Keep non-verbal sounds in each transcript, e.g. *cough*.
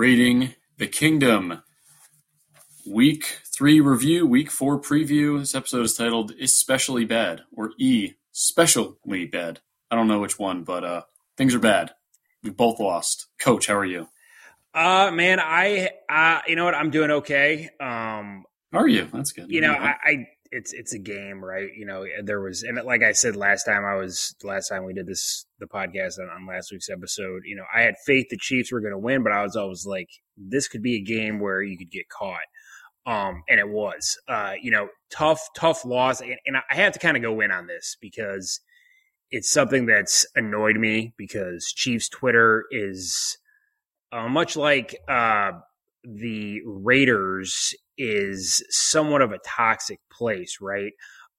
Raiding the Kingdom. Week three review, week four preview. This episode is titled Especially Bad or E Specially Bad. I don't know which one, but uh, things are bad. We both lost. Coach, how are you? Uh man, I uh you know what, I'm doing okay. Um are you? That's good. You know, I, I it's it's a game, right? You know, there was and like I said last time I was last time we did this the podcast on, on last week's episode, you know, I had faith the Chiefs were gonna win, but I was always like, this could be a game where you could get caught. Um, and it was. Uh, you know, tough, tough loss. And, and I have to kind of go in on this because it's something that's annoyed me because Chiefs Twitter is uh, much like uh, the Raiders is somewhat of a toxic place, right?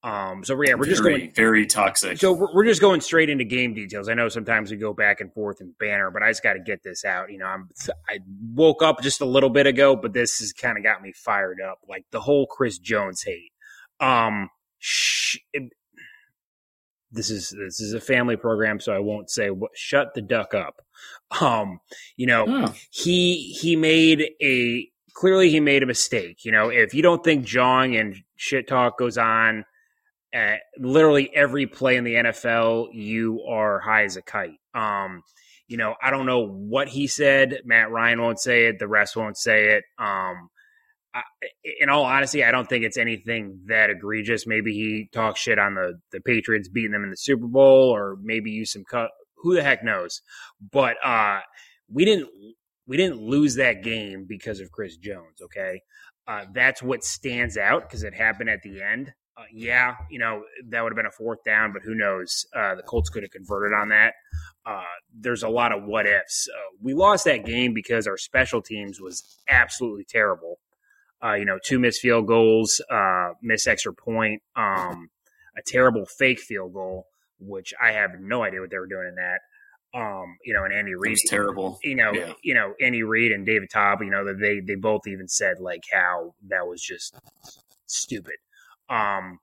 Um, so yeah, we're very, just going very toxic. So we're, we're just going straight into game details. I know sometimes we go back and forth in banner, but I just got to get this out. You know, I'm I woke up just a little bit ago, but this has kind of got me fired up. Like the whole Chris Jones hate. Um, sh- this is this is a family program, so I won't say what. Shut the duck up. Um, you know, Oh. he he made a clearly he made a mistake. You know, if you don't think jawing and shit talk goes on at literally every play in the NFL, you are high as a kite. Um, you know, I don't know what he said. Matt Ryan won't say it. The rest won't say it. Um, I, in all honesty, I don't think it's anything that egregious. Maybe he talks shit on the the Patriots beating them in the Super Bowl, or maybe use some cut. Who the heck knows? But uh, we didn't we didn't lose that game because of Chris Jones. Okay, uh, that's what stands out because it happened at the end. Uh, yeah, you know that would have been a fourth down, but who knows? Uh, the Colts could have converted on that. Uh, there's a lot of what ifs. Uh, we lost that game because our special teams was absolutely terrible. Uh, you know, two missed field goals, uh, missed extra point, um, a terrible fake field goal, which I have no idea what they were doing in that. Um, you know, and Andy Reid, terrible. you know, Yeah. you know, Andy Reid and David Toub, you know, that they they both even said like how that was just stupid. Um,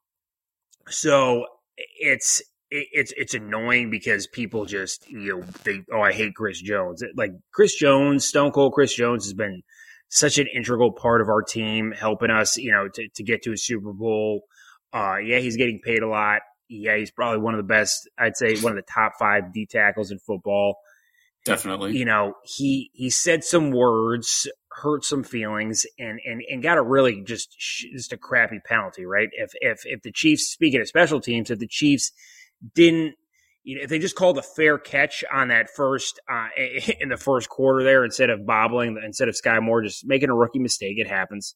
so it's it's it's annoying because people just you know they oh I hate Chris Jones like Chris Jones Stone Cold Chris Jones has been such an integral part of our team helping us you know to, to get to a Super Bowl. Uh, yeah, he's getting paid a lot. Yeah, he's probably one of the best. I'd say one of the top five D tackles in football Definitely. you know he he said some words hurt some feelings and and and got a really just just a crappy penalty right if if if the chiefs speaking of special teams if the chiefs didn't you know if they just called a fair catch on that first uh *laughs* in the first quarter there instead of bobbling instead of Skyy Moore just making a rookie mistake it happens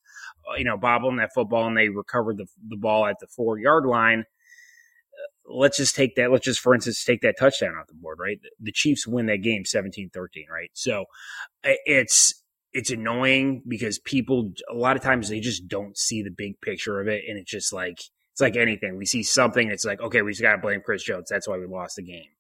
uh, you know bobbling that football and they recovered the the ball at the four yard line let's just take that. Let's just, for instance, take that touchdown off the board, right? The Chiefs win that game 17 13, right? So it's, it's annoying because people, a lot of times they just don't see the big picture of it. And it's just like, it's like anything. We see something, it's like, okay, we just got to blame Chris Jones. That's why we lost the game.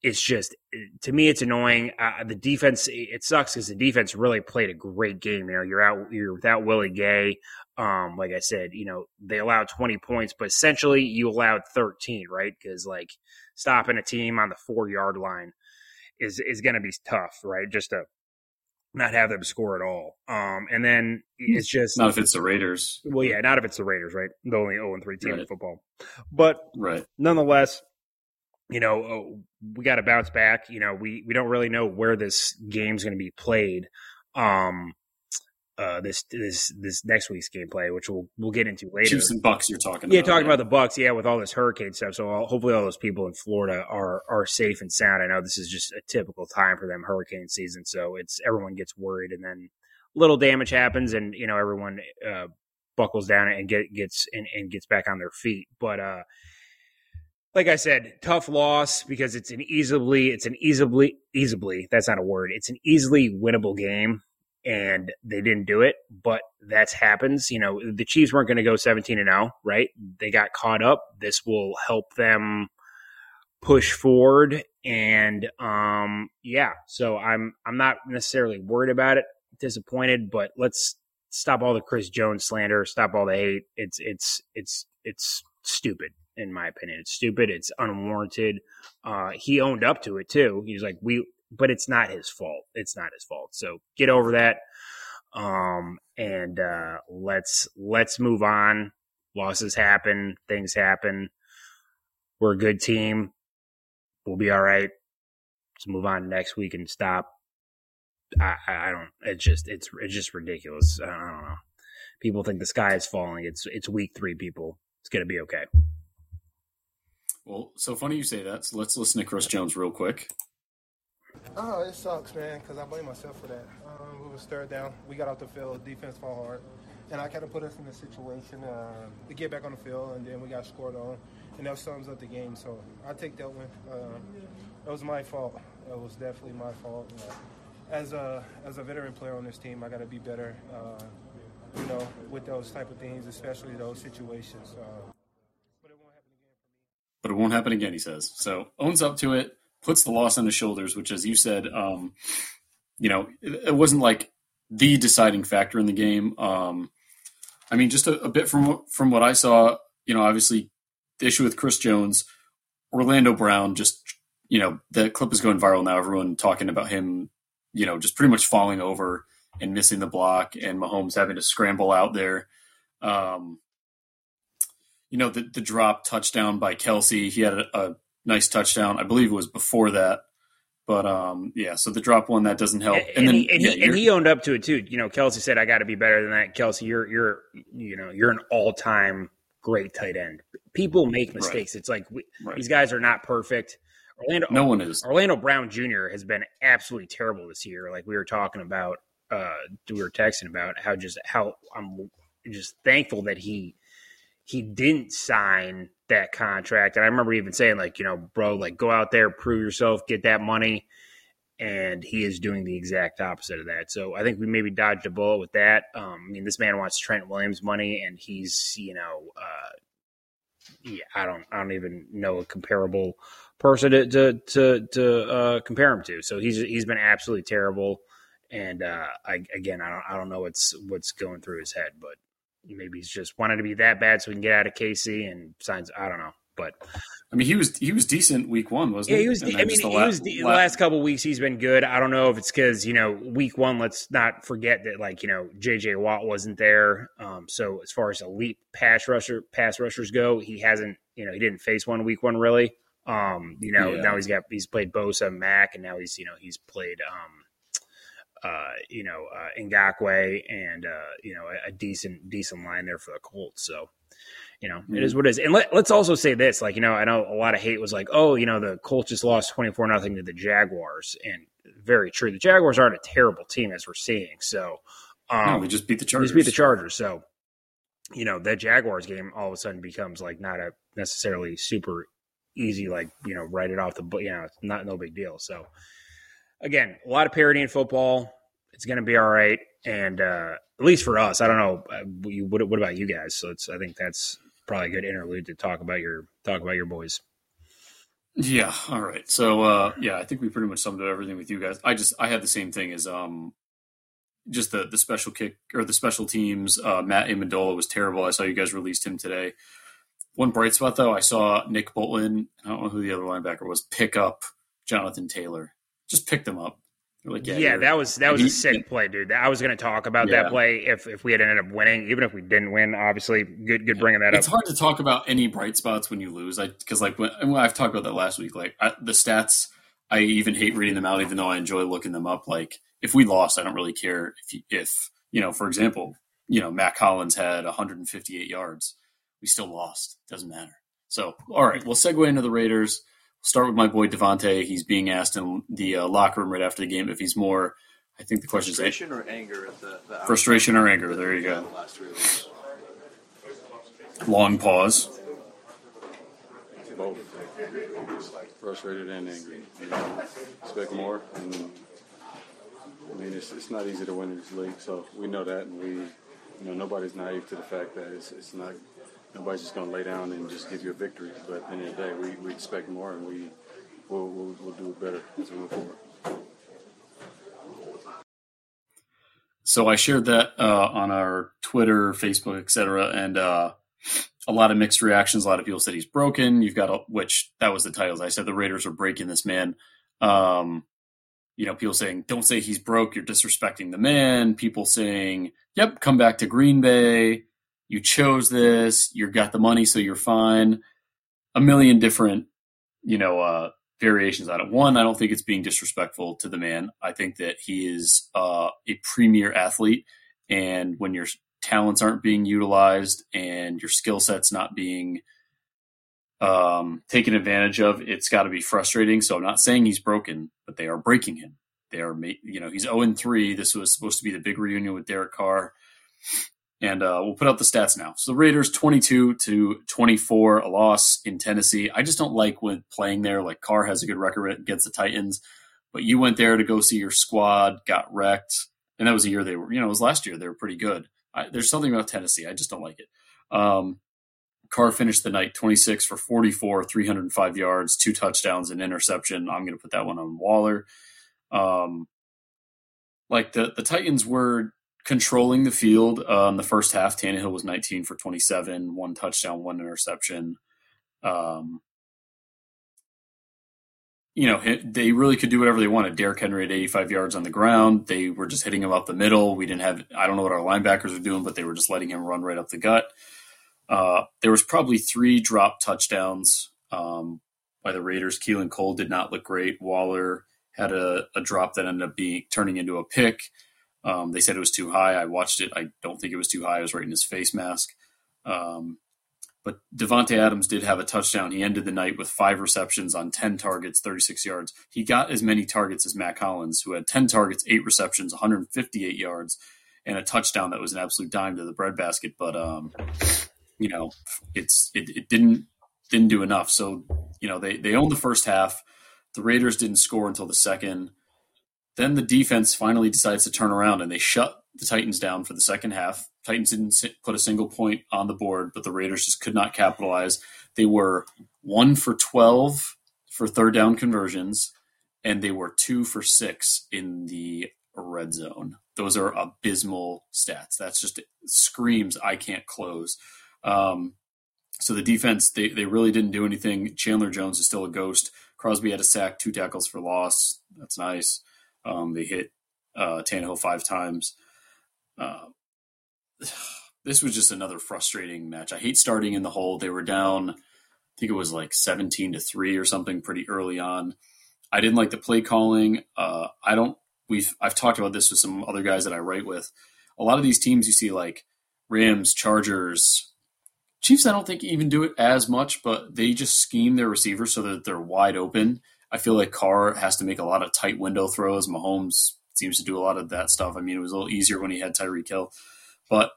It's just, to me, it's annoying. Uh, the defense, it sucks because the defense really played a great game. You know, you're out, you're without Willie Gay. Um, like I said, you know, they allowed 20 points, but essentially you allowed 13, right? Because like stopping a team on the four yard line is is going to be tough, right? Just to not have them score at all. Um, and then it's just Not if it's the Raiders. well, yeah, not if it's the Raiders, right? The only 0 and 3 team in football, but Right. nonetheless, you know, uh, we got to bounce back. You know, we we don't really know where this game's going to be played. Um, uh, this this this next week's gameplay, which we'll we'll get into later. Chiefs and Bucks you're talking Yeah, about. talking about the Bucks, yeah, with all this hurricane stuff. So all, hopefully, all those people in Florida are are safe and sound. I know this is just a typical time for them, hurricane season. So it's everyone gets worried, and then little damage happens, and you know everyone uh, buckles down and get gets and, and gets back on their feet. But uh, like I said, tough loss because it's an easily it's an easily easily that's not a word. It's an easily winnable game and they didn't do it, but that happens. You know, the Chiefs weren't going to go 17 and 0, right? They got caught up. This will help them push forward and um yeah, so I'm I'm not necessarily worried about it, disappointed, but let's stop all the Chris Jones slander, stop all the hate. It's it's it's it's stupid in my opinion. It's stupid, it's unwarranted. Uh he owned up to it too. He's like we but it's not his fault. It's not his fault. So get over that. Um, and uh, let's let's move on. Losses happen, things happen. We're a good team. We'll be all right. Let's move on next week and stop. I, I don't. It's just it's it's just ridiculous. I don't, know. People think the sky is falling. It's it's week three. People, it's gonna be okay. Well, so funny you say that. So let's listen to Chris Jones real quick. Oh, it sucks, man, because I blame myself for that. Um, we was third down. We got off the field. Defense fought hard. And I kind of put us in a situation uh, to get back on the field, and then we got scored on. And that sums up the game. So I take that one. Uh, it was my fault. It was definitely my fault. Uh, as a as a veteran player on this team, I got to be better. Uh, you know, with those type of things, especially those situations. Uh, but it won't happen again for me. But it won't happen again, he says. So owns up to it, puts the loss on his shoulders, which, as you said, um, you know, it, it, wasn't like the deciding factor in the game. Um, I mean, just a, a bit from from what I saw, you know, obviously the issue with Chris Jones, Orlando Brown, just you know, the clip is going viral now. Everyone talking about him, you know, just pretty much falling over and missing the block, and Mahomes having to scramble out there. Um, you know, the the drop touchdown by Kelce. he had a, a nice touchdown. I believe it was before that. But um, yeah, so the drop one that doesn't help, and, and then he, and, yeah, he, and he owned up to it too. You know, Kelce said, "I got to be better than that." Kelce, you're you're you know you're an all time great tight end. People make mistakes. Right. It's like we, right. these guys are not perfect. Orlando, no one is. Orlando Brown Jr. has been absolutely terrible this year. Like we were talking about, uh, we were texting about how just how I'm just thankful that he he didn't sign that contract. And I remember even saying, like, you know, bro, like go out there, prove yourself, get that money. And he is doing the exact opposite of that. So I think we maybe dodged a bullet with that. Um, I mean, this man wants Trent Williams money, and he's, you know, uh, yeah, I don't, I don't even know a comparable person to to to, to uh, compare him to. So he's he's been absolutely terrible. And uh, I, again, I don't, I don't know what's what's going through his head, but maybe he's just wanted to be that bad so he can get out of KC and signs. I don't know, but I mean, he was he was decent week one, wasn't yeah, he? was. I mean, he la- was the, la- last couple weeks he's been good. I don't know if it's because you know week one. Let's not forget that like you know J.J. Watt wasn't there. Um, so as far as elite pass rusher pass rushers go, he hasn't. You know, he didn't face one week one really. Um, you know, yeah. now he's got he's played Bosa, Mack, and now he's you know he's played um uh, you know, uh, Ngakoue and, uh, you know, a, a, decent, decent line there for the Colts. So, you know, mm-hmm. it is what it is. And let, us also say this, like, you know, I know a lot of hate was like, oh, you know, the Colts just lost 24 nothing to the Jaguars. And very true. The Jaguars aren't a terrible team as we're seeing. So, um, no, we just beat the Chargers. We just beat the Chargers. So, you know, that Jaguars game all of a sudden becomes like not a necessarily super easy, like, you know, write it off the, you know, it's not no big deal. So, again, a lot of parity in football. It's going to be all right, and uh, at least for us, I don't know. Uh, what, what about you guys? So it's I think that's probably a good interlude to talk about your talk about your boys. Yeah. All right. So uh, yeah, I think we pretty much summed up everything with you guys. I just I had the same thing as um just the the special kick or the special teams. Uh, Matt Ammendola was terrible. I saw you guys released him today. One bright spot though, I saw Nick Bolton. I don't know who the other linebacker was. Pick up Jonathan Taylor just pick them up. Like, yeah, yeah that was that was a sick play, dude. I was going to talk about yeah. that play if if we had ended up winning, even if we didn't win. Obviously, good good bringing that it's up. It's hard to talk about any bright spots when you lose, I because like when, I've talked about that last week. Like I, the stats, I even hate reading them out, even though I enjoy looking them up. Like if we lost, I don't really care if you, if you know, for example, you know, Mack Hollins had 158 yards, we still lost. Doesn't matter. So all right, we'll segue into the Raiders start with my boy Davante. He's being asked in the uh, locker room right after the game if he's more. I think the question is frustration or anger at the, the frustration or anger. There you go. Long pause. Both. Frustrated and angry. You know, expect more. And, I mean, it's, it's not easy to win in this league, so we know that, and we, you know, nobody's naive to the fact that it's, it's not nobody's just going to lay down and just give you a victory. But at the end of the day, we, we expect more, and we we'll, we'll, we'll do it better as we move forward. So I shared that uh, on our Twitter, Facebook, etc., and uh, a lot of mixed reactions. A lot of people said he's broken. You've got a, which that was the titles. I said the Raiders are breaking this man. Um, you know, people saying, don't say he's broke, you're disrespecting the man. People saying, yep, come back to Green Bay. You chose this, you got the money, so you're fine. A million different, you know, uh, variations on it. One, I don't think it's being disrespectful to the man. I think that he is uh, a premier athlete. And when your talents aren't being utilized and your skill set's not being um, taken advantage of, it's got to be frustrating. So I'm not saying he's broken, but they are breaking him. They are, you know, he's 0 3. This was supposed to be the big reunion with Derek Carr. And uh, we'll put out the stats now. So the Raiders 22 to 24, a loss in Tennessee. I just don't like when playing there. Like Carr has a good record against the Titans, but you went there to go see your squad, got wrecked. And that was a year they were, you know, it was last year. They were pretty good. I, there's something about Tennessee. I just don't like it. Um, Carr finished the night 26 for 44, 305 yards, two touchdowns, and interception. I'm going to put that one on Waller. Um, like the the Titans were controlling the field in the first half. Tannehill was 19 for 27, one touchdown, one interception. Um, you know, they really could do whatever they wanted. Derrick Henry at 85 yards on the ground. They were just hitting him up the middle. We didn't have, I don't know what our linebackers were doing, but they were just letting him run right up the gut. Uh, there was probably three drop touchdowns um, by the Raiders. Keelan Cole did not look great. Waller had a, a drop that ended up being turning into a pick. Um, they said it was too high. I watched it. I don't think it was too high. I was right in his face mask. Um, but Davante Adams did have a touchdown. He ended the night with five receptions on 10 targets, 36 yards. He got as many targets as Mack Hollins, who had 10 targets, eight receptions, 158 yards, and a touchdown that was an absolute dime to the breadbasket. But um, you know, it's it, it didn't didn't do enough. So you know they they owned the first half. The Raiders didn't score until the second. Then the defense finally decides to turn around and they shut the Titans down for the second half. Titans didn't put a single point on the board, but the Raiders just could not capitalize. They were one for 12 for third down conversions, and they were two for six in the red zone. Those are abysmal stats. That's just screams I can't close. Um, so the defense, they, they really didn't do anything. Chandler Jones is still a ghost. Crosby had a sack, two tackles for loss. That's nice. Um, they hit uh, Tannehill five times. Uh, *sighs* this was just another frustrating match. I hate starting in the hole. They were down, I think it was like 17 to 3 or something pretty early on. I didn't like the play calling. Uh, I don't, we've, I've talked about this with some other guys that I write with. A lot of these teams you see like Rams, Chargers, Chiefs, I don't think even do it as much, but they just scheme their receivers so that they're wide open I feel like Carr has to make a lot of tight window throws. Mahomes seems to do a lot of that stuff. I mean, it was a little easier when he had Tyreek Hill, but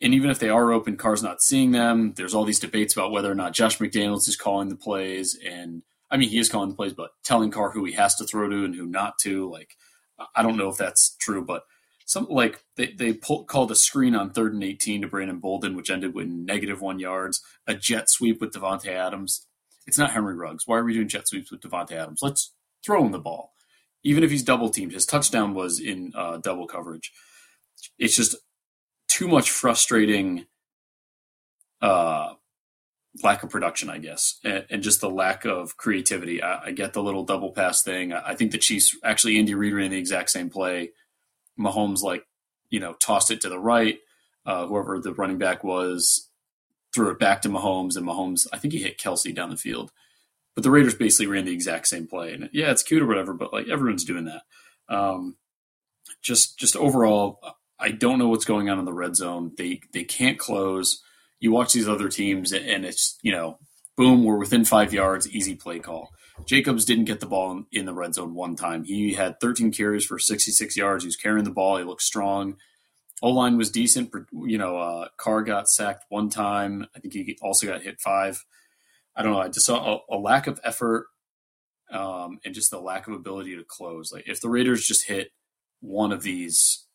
and even if they are open, Carr's not seeing them. There's all these debates about whether or not Josh McDaniels is calling the plays, and I mean he is calling the plays, but telling Carr who he has to throw to and who not to. Like, I don't know if that's true, but some like they they pull, called a screen on third and eighteen to Brandon Bolden, which ended with negative one yards. A jet sweep with Davante Adams it's not Henry Ruggs. Why are we doing jet sweeps with Davante Adams? Let's throw him the ball. Even if he's double teamed, his touchdown was in uh, double coverage. It's just too much frustrating uh, lack of production, I guess, and, and, just the lack of creativity. I, I, get the little double pass thing. I, I think the Chiefs actually Andy Reid ran the exact same play. Mahomes like you know tossed it to the right. Uh, whoever the running back was threw it back to Mahomes, and Mahomes, I think he hit Kelce down the field. But the Raiders basically ran the exact same play, and yeah, it's cute or whatever, but like everyone's doing that. Um, just, just overall, I don't know what's going on in the red zone. They they can't close. You watch these other teams, and it's you know, boom, we're within five yards, easy play call. Jacobs didn't get the ball in the red zone one time. He had 13 carries for 66 yards. He was carrying the ball. He looked strong. O line was decent. You know, uh, Carr got sacked one time. I think he also got hit five. I don't know. I just saw a, a lack of effort um, and just the lack of ability to close. Like if the Raiders just hit one of these,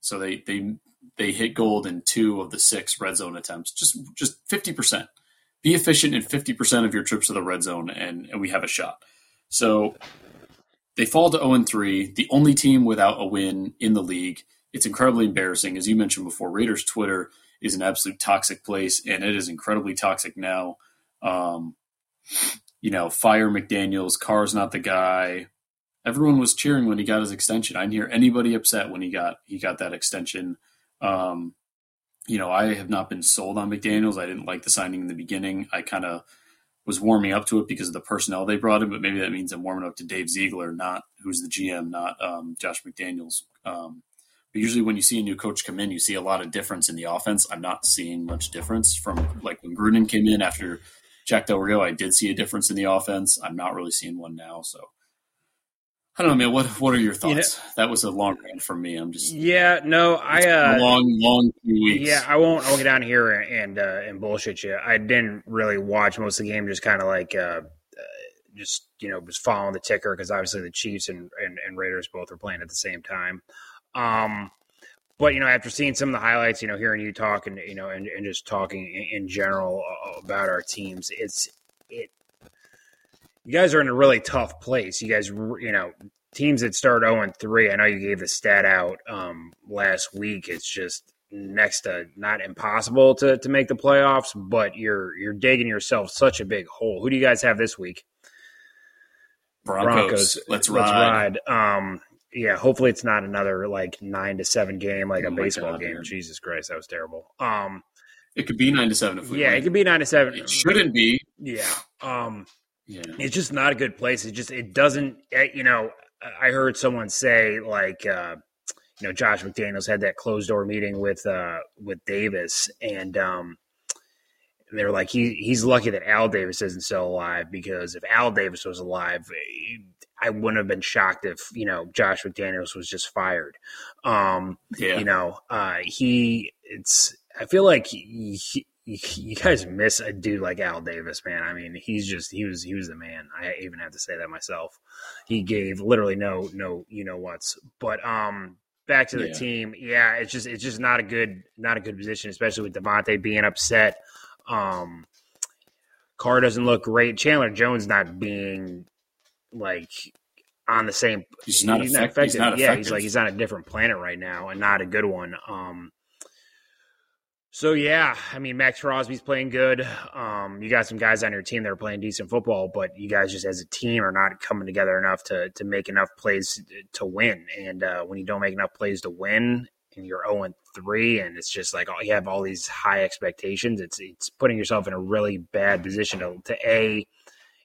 so they they they hit gold in two of the six red zone attempts, just just fifty percent. Be efficient in fifty percent of your trips to the red zone, and and we have a shot. So they fall to zero oh and three, the only team without a win in the league it's incredibly embarrassing. As you mentioned before, Raiders Twitter is an absolute toxic place, and it is incredibly toxic now. Um, you know, fire McDaniels, Carr's not the guy. everyone was cheering when he got his extension. I didn't hear anybody upset when he got he got that extension. Um, you know, I have not been sold on McDaniels. I didn't like the signing in the beginning. I kind of was warming up to it because of the personnel they brought in, but maybe that means I'm warming up to Dave Ziegler, not who's the GM, not um, Josh McDaniels. Um, but usually, when you see a new coach come in, you see a lot of difference in the offense. I'm not seeing much difference from like when Gruden came in after Jack Del Rio. I did see a difference in the offense. I'm not really seeing one now. So I don't know, man. What What are your thoughts? You know, that was a long rant from me. I'm just yeah. No, I uh, long, long few weeks. Yeah, I won't. I'll get down here and uh, and bullshit you. I didn't really watch most of the game. Just kind of like uh, just you know was following the ticker because obviously the Chiefs and, and, and Raiders both were playing at the same time. Um, but you know, after seeing some of the highlights, you know, hearing you talk and you know, and, and just talking in, in general uh, about our teams, it's it. You guys are in a really tough place. You guys, you know, teams that start zero oh and three. I know you gave the stat out um, last week. It's just next to not impossible to to make the playoffs, but you're you're digging yourself such a big hole. Who do you guys have this week? Broncos. Broncos. Let's. Let's ride. Um, yeah, hopefully it's not another like nine to seven game like oh a baseball God, game. Man. Jesus Christ, that was terrible. Um, it could be nine to seven if we. Yeah, win. it could be nine to seven. It shouldn't be. Yeah. Um, yeah. It's just not a good place. It just it doesn't. Eh, you know, I heard someone say like. Uh, you know, Josh McDaniels had that closed door meeting with uh, with Davis, and um, they're like, he he's lucky that Al Davis isn't still alive because if Al Davis was alive, I wouldn't have been shocked if you know Josh McDaniels was just fired. Um, yeah. You know, uh, he it's. I feel like he, he, you guys miss a dude like Al Davis, man. I mean, he's just he was he was the man. I even have to say that myself. He gave literally no no you know what's. But um, back to the yeah. team, yeah, it's just it's just not a good not a good position, especially with Davante being upset. Um, Carr doesn't look great. Chandler Jones not being like on the same. He's not, he's not effective. He's not yeah, he's like he's on a different planet right now, and not a good one. Um, so yeah, I mean Maxx Crosby's playing good. Um, you got some guys on your team that are playing decent football, but you guys just as a team are not coming together enough to to make enough plays to win. And uh, when you don't make enough plays to win, and you're zero oh and three, and it's just like oh, you have all these high expectations, it's it's putting yourself in a really bad position to, to a,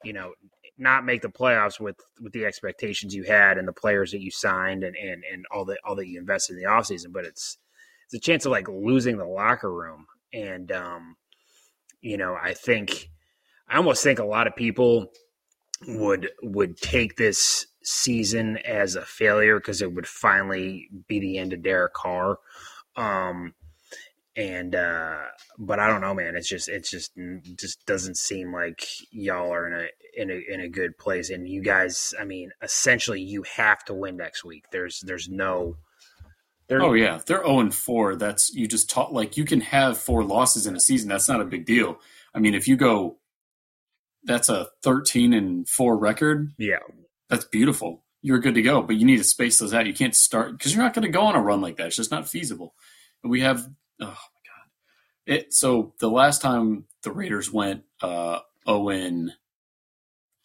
you know, not make the playoffs with with the expectations you had and the players that you signed and and, and all that all that you invested in the offseason but it's it's a chance of like losing the locker room. And um you know i think i almost think a lot of people would would take this season as a failure because it would finally be the end of Derek Carr. Um and uh but I don't know, man. It's just it's just just doesn't seem like y'all are in a in a in a good place. And you guys, I mean, essentially, you have to win next week. There's there's no. oh yeah, they're zero oh and four. That's you just taught like you can have four losses in a season. That's not a big deal. I mean, if you go, that's a thirteen and four record. Yeah, that's beautiful. You're good to go, but you need to space those out. You can't start because you're not going to go on a run like that. It's just not feasible. we have oh, my god, it, so the last time the Raiders went uh, 0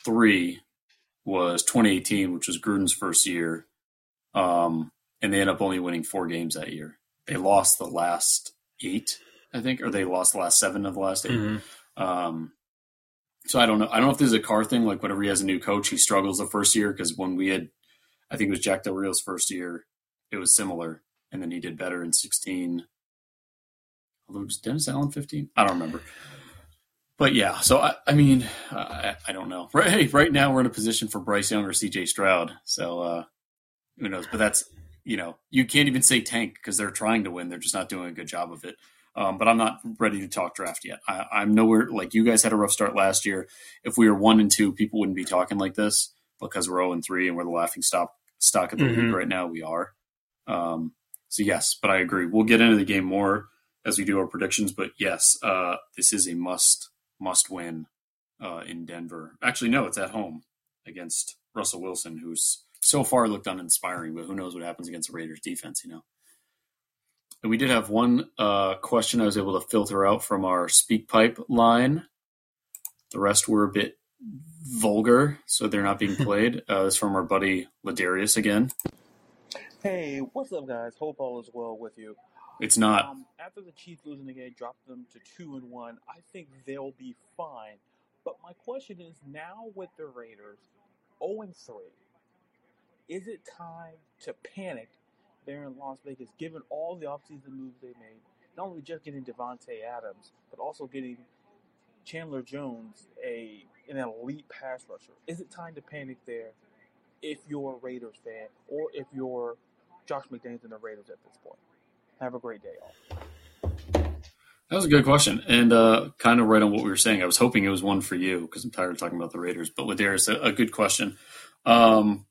3 was 2018, which was Gruden's first year. Um, and they ended up only winning four games that year. They lost the last eight, I think, or they lost the last seven of the last 8 mm-hmm. um, so I don't know. I don't know if this is a Carr thing. Like whenever he has a new coach, he struggles the first year because when we had, I think it was Jack Del Rio's first year, it was similar, and then he did better in 16 although it was Dennis Allen 15? I don't remember. But yeah, so I, I mean, I, I, don't know. Right, hey, right now we're in a position for Bryce Young or CJ Stroud. So uh, who knows? But that's, you know, you can't even say tank because they're trying to win. They're just not doing a good job of it. Um, but I'm not ready to talk draft yet. I, am nowhere like you guys had a rough start last year. If we were one and two, people wouldn't be talking like this because we're 0 and three and we're the laughing stock stock of the mm-hmm. league right now. We are. Um, so yes, but I agree. We'll get into the game more as we do our predictions. But yes, uh, this is a must must win uh, in Denver. Actually, no, it's at home against Russell Wilson, who's so far looked uninspiring. But who knows what happens against the Raiders defense? You know. And we did have one uh, question I was able to filter out from our SpeakPipe line. The rest were a bit vulgar, so they're not being *laughs* played. Uh, this is from our buddy Ladarius again. Hey, what's up, guys? Hope all is well with you. It's not. Um, after the Chiefs losing the game, dropped them to two and one. I think they'll be fine. But my question is, now with the Raiders, zero and three, is it time to panic there in Las Vegas, given all the offseason moves they made? Not only just getting Davante Adams, but also getting Chandler Jones, a an elite pass rusher. Is it time to panic there if you're a Raiders fan or if you're Josh McDaniels and the Raiders at this point? Have a great day, all. That was a good question, and uh, kind of right on what we were saying. I was hoping it was one for you because I'm tired of talking about the Raiders. But Ladarius, a, a good question. Um,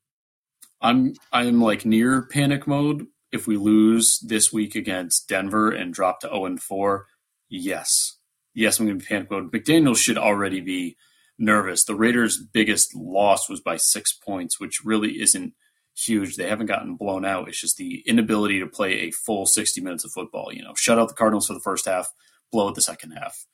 I'm I'm like near panic mode. If we lose this week against Denver and drop to 0 and 4, yes, yes, I'm going to be panic mode. McDaniel should already be nervous. The Raiders' biggest loss was by six points, which really isn't huge. They haven't gotten blown out. It's just the inability to play a full 60 minutes of football. You know, shut out the Cardinals for the first half, blow it the second half.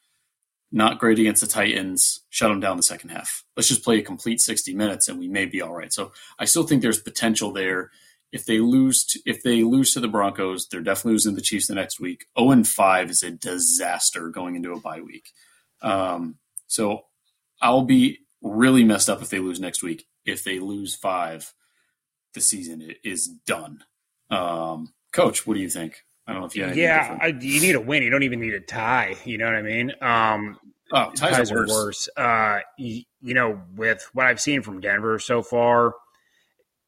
Not great against the Titans, shut them down the second half. Let's just play a complete 60 minutes and we may be all right. So I still think there's potential there. If they lose to, if they lose to the Broncos, they're definitely losing the Chiefs the next week. 0 and 5 is a disaster going into a bye week. Um, so I'll be really messed up if they lose next week. If they lose five, the season is done. Um, Coach, what do you think? I don't know if you. Yeah, I, you need a win. You don't even need a tie. You know what I mean? Um, oh, ties, ties are worse. Worse. Uh, you, you, know, with what I've seen from Denver so far,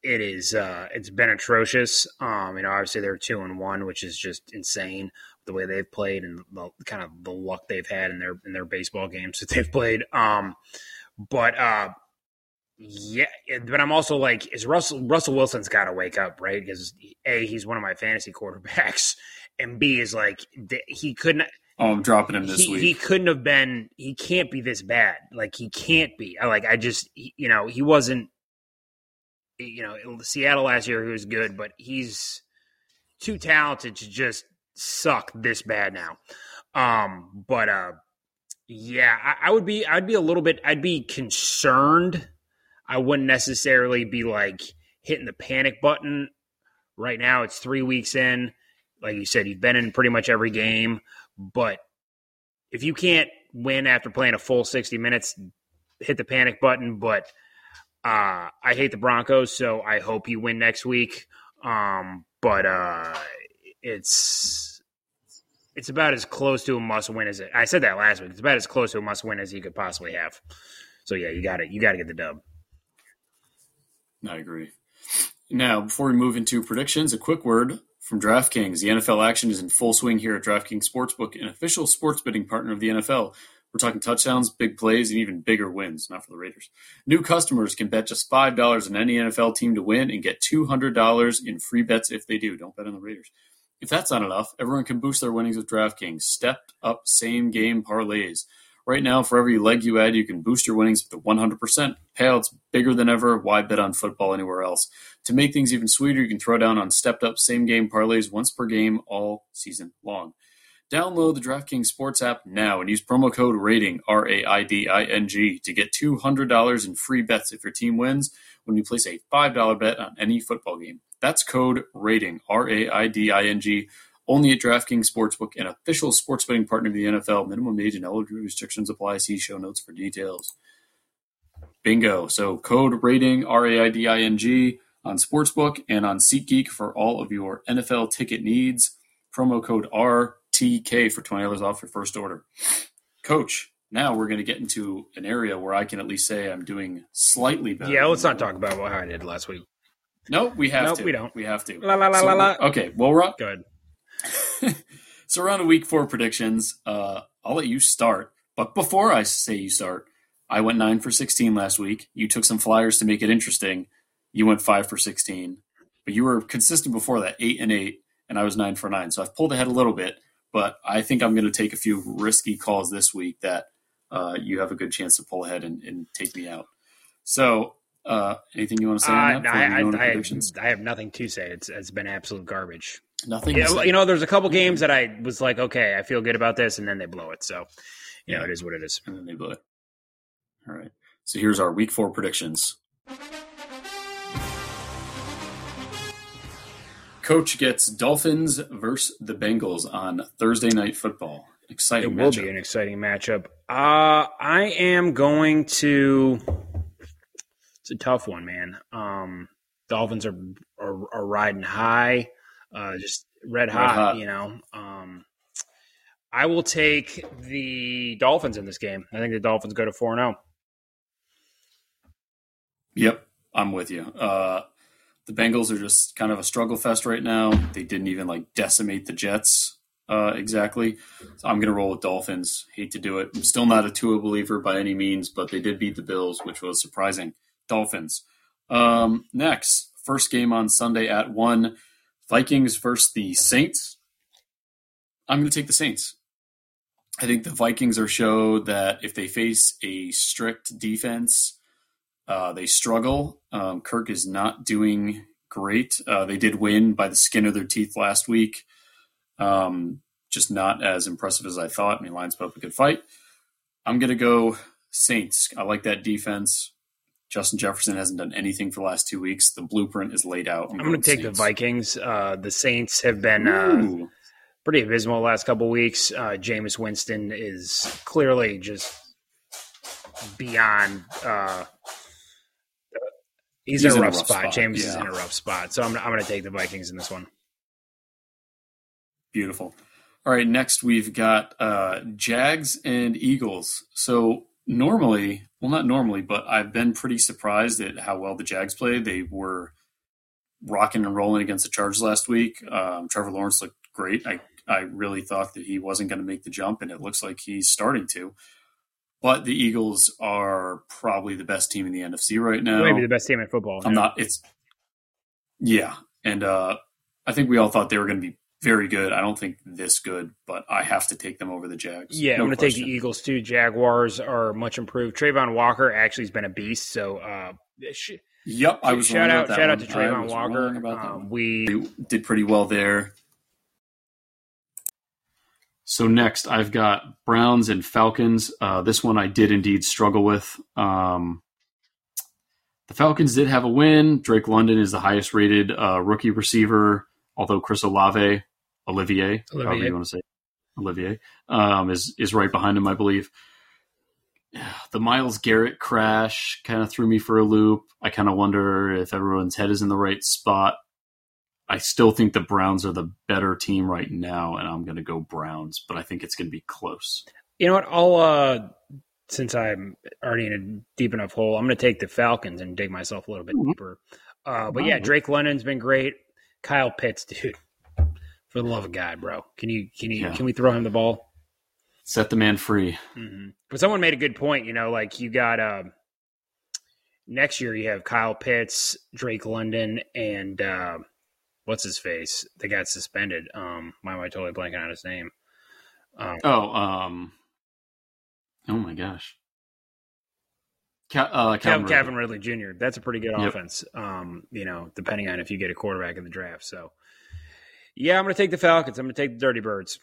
it is uh, it's been atrocious. Um, you know, obviously they're two and one, which is just insane the way they've played and the kind of the luck they've had in their in their baseball games that they've played. Um, but uh, yeah, but I'm also like, is Russell Russell Wilson's got to wake up, right? Because a he's one of my fantasy *laughs* quarterbacks, and b is like he couldn't. Oh, I'm dropping him this he, week. He couldn't have been. He can't be this bad. Like he can't be. Like I just, you know, he wasn't. You know, Seattle last year he was good, but he's too talented to just suck this bad now. Um, but uh, yeah, I, I would be. I'd be a little bit. I'd be concerned I wouldn't necessarily be like hitting the panic button right now. It's three weeks in. Like you said, you've been in pretty much every game. But if you can't win after playing a full 60 minutes, hit the panic button. But uh, I hate the Broncos, so I hope you win next week. Um, but uh, it's it's about as close to a must win as it. I said that last week. It's about as close to a must win as you could possibly have. So yeah, you got it. You got to get the dub. I agree. Now, before we move into predictions, a quick word from DraftKings. The NFL action is in full swing here at DraftKings Sportsbook, an official sports betting partner of the NFL. We're talking touchdowns, big plays, and even bigger wins, not for the Raiders. New customers can bet just $5 on any NFL team to win and get $200 in free bets if they do. Don't bet on the Raiders. If that's not enough, everyone can boost their winnings with DraftKings. Stepped up same game parlays. Right now, for every leg you add, you can boost your winnings up to 100%. Payouts bigger than ever. Why bet on football anywhere else? To make things even sweeter, you can throw down on stepped up same game parlays once per game all season long. Download the DraftKings Sports app now and use promo code RAIDING, R A I D I N G, to get $200 in free bets if your team wins when you place a $5 bet on any football game. That's code RAIDING, R A I D I N G only at DraftKings Sportsbook, an official sports betting partner of the NFL. Minimum age and eligibility restrictions apply. See show notes for details. Bingo. So code RAIDING R A I D I N G on Sportsbook and on SeatGeek for all of your NFL ticket needs. Promo code RTK for twenty dollars off your first order. Coach, now we're going to get into an area where I can at least say I'm doing slightly better. Yeah, let's not talk about how I did last week. No, we have nope, to. we don't. We have to. La la la so, la la. Okay, well we're up. Good. So around to week four predictions. Uh, I'll let you start. But before I say you start, I went nine for sixteen last week. You took some flyers to make it interesting. You went five for sixteen, but you were consistent before that, eight and eight, and I was nine for nine. So I've pulled ahead a little bit, but I think I'm going to take a few risky calls this week that uh, you have a good chance to pull ahead and, and take me out. So uh, anything you want to say? Uh, on that I, I, I, I, have nothing to say. It's it's been absolute garbage. Nothing. Yeah, you know, there's a couple games that I was like, okay, I feel good about this, and then they blow it. So, you know, it is what it is. And then they blow it. All right. So here's our week four predictions. Coach gets Dolphins versus the Bengals on Thursday night football. Exciting It will matchup. be an exciting matchup. Uh, I am going to. It's a tough one, man. Um, Dolphins are are, are riding high, uh, just red hot, hot. You know. Um, I will take the Dolphins in this game. I think the Dolphins go to four oh. zero. Yep, I'm with you. Uh, the Bengals are just kind of a struggle fest right now. They didn't even like decimate the Jets uh, exactly. So I'm going to roll with Dolphins. Hate to do it. I'm still not a Tua believer by any means, but they did beat the Bills, which was surprising. Dolphins. Um, next, first game on Sunday at one. Vikings versus the Saints. I'm going to take the Saints. I think the Vikings are showed that if they face a strict defense, uh, they struggle. Um, Kirk is not doing great. Uh, they did win by the skin of their teeth last week. Um, just not as impressive as I thought. I mean, Lions put up a good fight. I'm going to go Saints. I like that defense. Justin Jefferson hasn't done anything for the last two weeks. The blueprint is laid out. I'm going to take Saints. the Vikings. Uh, the Saints have been uh, pretty abysmal the last couple weeks. Uh, Jameis Winston is clearly just beyond. Uh, he's, in a rough, spot. spot, James is in a rough spot. So I'm, I'm going to take the Vikings in this one. Beautiful. All right, next we've got uh, Jags and Eagles. So normally, well, not normally, but I've been pretty surprised at how well the Jags played. They were rocking and rolling against the Chargers last week. Um, Trevor Lawrence looked great. I I really thought that he wasn't going to make the jump, and it looks like he's starting to. But the Eagles are probably the best team in the NFC right now. Maybe the best team in football. I'm not. It's yeah, and uh, I think we all thought they were going to be very good. I don't think this good, but I have to take them over the Jags. Yeah, No I'm going to take the Eagles too. Jaguars are much improved. Travon Walker actually has been a beast. So, uh, sh- Yep, I was shout out, shout out to Travon Walker. about Um, one. we did pretty well there. So next, I've got Browns and Falcons. Uh, this one I did indeed struggle with. Um, the Falcons did have a win. Drake London is the highest rated uh, rookie receiver, although Chris Olave, Olivier, however you want to say, it, Olivier, um, is is right behind him, I believe. The Myles Garrett crash kind of threw me for a loop. I kind of wonder if everyone's head is in the right spot. I still think the Browns are the better team right now, and I'm going to go Browns, but I think it's going to be close. You know what? I'll uh since I'm already in a deep enough hole, I'm going to take the Falcons and dig myself a little bit deeper. Uh, but yeah, Drake London's been great. Kyle Pitts, *laughs* dude, for the love of God, bro, can you can you Yeah. can we throw him the ball? Set the man free. hmm But someone made a good point. You know, like you got uh, next year you have Kyle Pitts, Drake London, and uh, what's his face? They got suspended. Um, why am I totally blanking on his name? Um, Oh, um, oh my gosh, Ca- uh, Calvin, Calvin Ridley. Ridley Jr. That's a pretty good Yep. offense. Um, you know, depending on if you get a quarterback in the draft. So, yeah, I'm going to take the Falcons. I'm going to take the Dirty Birds.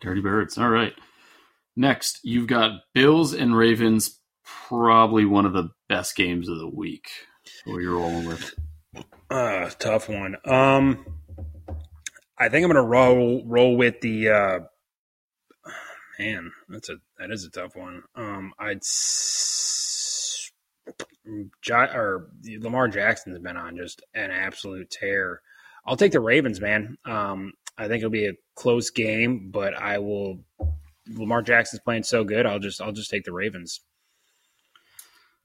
Dirty Birds. All right. Next, you've got Bills and Ravens. Probably one of the best games of the week. What are you rolling with? Uh, tough one. Um, I think I'm going to roll roll with the. Uh, man, that's a that is a tough one. Um, I'd. S- Ja- or Lamar Jackson's been on just an absolute tear. I'll take the Ravens, man. Um, I think it'll be a close game, but I will. Lamar Jackson's playing so good. I'll just I'll just take the Ravens.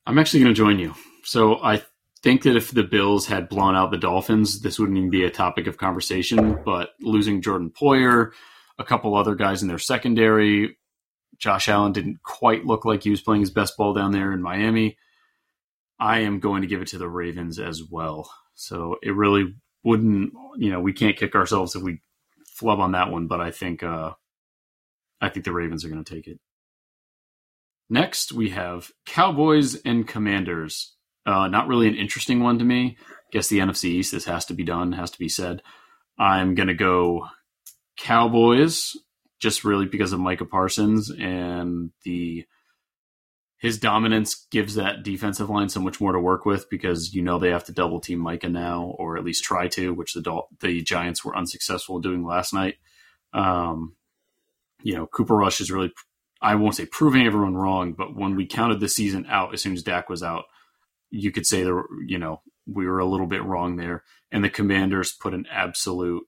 I'm actually going to join you. So I think that if the Bills had blown out the Dolphins, this wouldn't even be a topic of conversation. But losing Jordan Poyer, a couple other guys in their secondary, Josh Allen didn't quite look like he was playing his best ball down there in Miami. I am going to give it to the Ravens as well. So it really wouldn't, you know, we can't kick ourselves if we flub on that one, but I think uh I think the Ravens are going to take it. Next, we have Cowboys and Commanders. Uh, not really an interesting one to me. Guess the NFC East. This has to be done. Has to be said. I'm going to go Cowboys, just really because of Micah Parsons and the his dominance gives that defensive line so much more to work with because you know they have to double team Micah now, or at least try to, which the the Giants were unsuccessful doing last night. Um, you know, Cooper Rush is really, I won't say proving everyone wrong, but when we counted the season out as soon as Dak was out, you could say there, you know, we were a little bit wrong there. And the Commanders put an absolute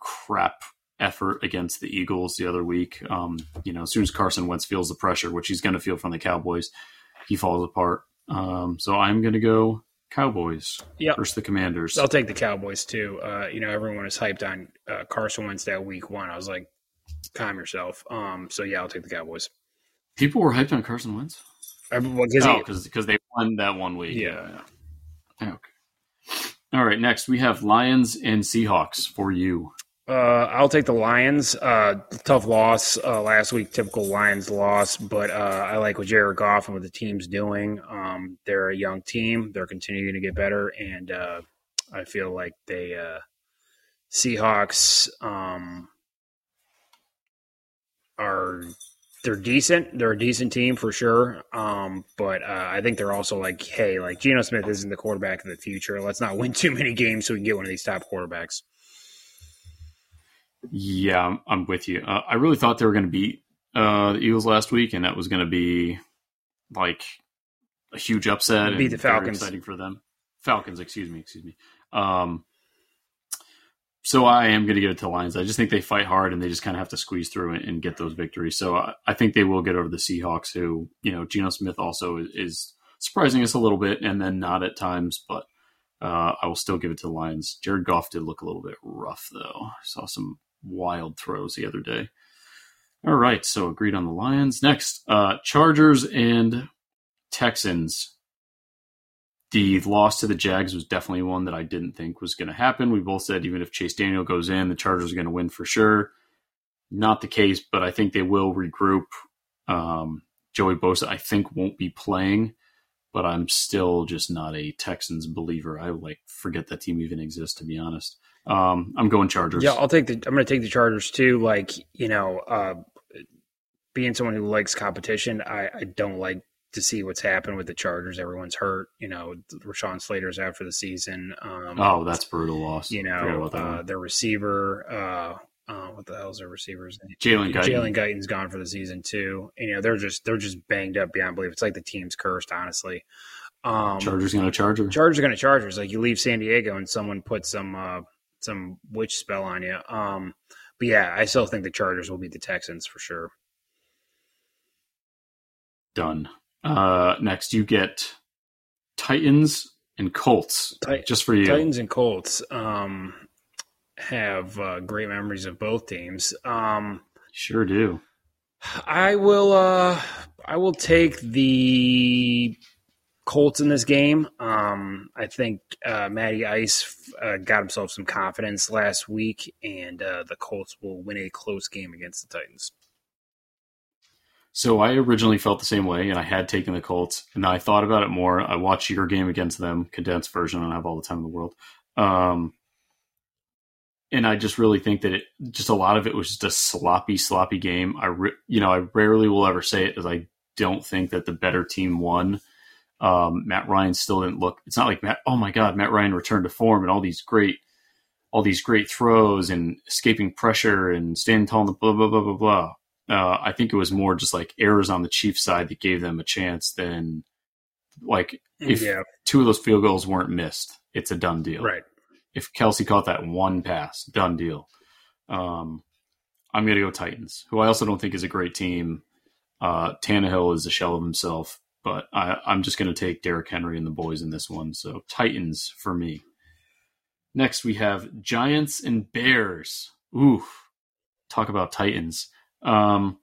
crap effort against the Eagles the other week. Um, you know, as soon as Carson Wentz feels the pressure, which he's going to feel from the Cowboys, he falls apart. Um, so I'm going to go Cowboys yep. versus the Commanders. I'll take the Cowboys too. Uh, you know, everyone was hyped on uh, Carson Wentz that week one. I was like, calm yourself. Um, so yeah, I'll take the Cowboys. People were hyped on Carson Wentz. Because oh, because they won that one week. Yeah. yeah. Okay. All right. Next, we have Lions and Seahawks for you. Uh, I'll take the Lions. Uh, tough loss uh, last week, typical Lions loss, but uh, I like what Jared Goff and what the team's doing. Um, they're a young team; they're continuing to get better, and uh, I feel like they uh, Seahawks um, are they're decent. They're a decent team for sure. Um, but I think they're also like, hey, like Geno Smith isn't the quarterback of the future. Let's not win too many games so we can get one of these top quarterbacks. Yeah, I'm, I'm with you. Uh, I really thought they were going to beat uh, the Eagles last week, and that was going to be like a huge upset. Beat the Falcons. Exciting for them. Falcons, excuse me, excuse me. Um, so I am going to give it to Lions. I just think they fight hard, and they just kind of have to squeeze through and, and get those victories. So I, I, think they will get over the Seahawks, who you know, Geno Smith also is, is surprising us a little bit, and then not at times, but. Uh, I will still give it to the Lions. Jared Goff did look a little bit rough, though. I saw some wild throws the other day. All right, so agreed on the Lions. Next, uh, Chargers and Texans. The loss to the Jags was definitely one that I didn't think was going to happen. We both said even if Chase Daniel goes in, the Chargers are going to win for sure. Not the case, but I think they will regroup. Um, Joey Bosa, I think, won't be playing, but I'm still just not a Texans believer. I like forget that team even exists, to be honest. Um, I'm going Chargers. Yeah, I'll take the. I'm going to take the Chargers too. Like you know, uh, being someone who likes competition, I, I don't like to see what's happened with the Chargers. Everyone's hurt. You know, Rashawn Slater's out for the season. Um, oh, that's brutal loss. You know, uh, their receiver. Uh, uh, what the hell's their receivers? name? Jalen Guyton. Jalen Guyton's gone for the season too. And, you know, they're just they're just banged up beyond belief. It's like the team's cursed, honestly. Um, Chargers going to Charger. Chargers going to Chargers. Like you leave San Diego and someone puts some uh, some witch spell on you. Um, but yeah, I still think the Chargers will beat the Texans for sure. Done. Uh, next, you get Titans and Colts. Tit- just for you, Titans and Colts um, have uh, great memories of both teams. Um, sure do. I will. Uh, I will take the Colts in this game. Um, I think uh, Matty Ice uh, got himself some confidence last week, and uh, the Colts will win a close game against the Titans. So I originally felt the same way, and I had taken the Colts, and I thought about it more. I watched your game against them, condensed version. And I have all the time in the world. Um, and I just really think that it just a lot of it was just a sloppy, sloppy game. I, re- you know, I rarely will ever say it as I don't think that the better team won um, Matt Ryan still didn't look. It's not like Matt. Oh my God, Matt Ryan returned to form and all these great, all these great throws and escaping pressure and standing tall and blah blah blah blah blah. Uh, I think it was more just like errors on the Chiefs side that gave them a chance than like if yeah. two of those field goals weren't missed, it's a done deal. Right. If Kelce caught that one pass, done deal. Um, I'm going to go Titans, who I also don't think is a great team. Uh, Tannehill is a shell of himself but I, am just going to take Derrick Henry and the boys in this one. So Titans for me. Next, we have Giants and Bears. Ooh, talk about Titans. Um,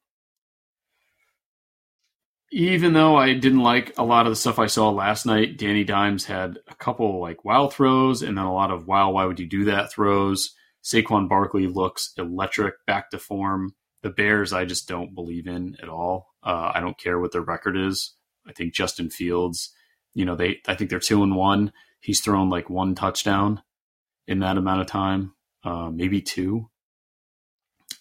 even though I didn't like a lot of the stuff I saw last night, Danny Dimes had a couple like wild throws and then a lot of wow, why would you do that throws. Saquon Barkley looks electric, back to form. The Bears, I just don't believe in at all. Uh, I don't care what their record is. I think Justin Fields, you know, they I think they're two and one. He's thrown like one touchdown in that amount of time, uh, maybe two.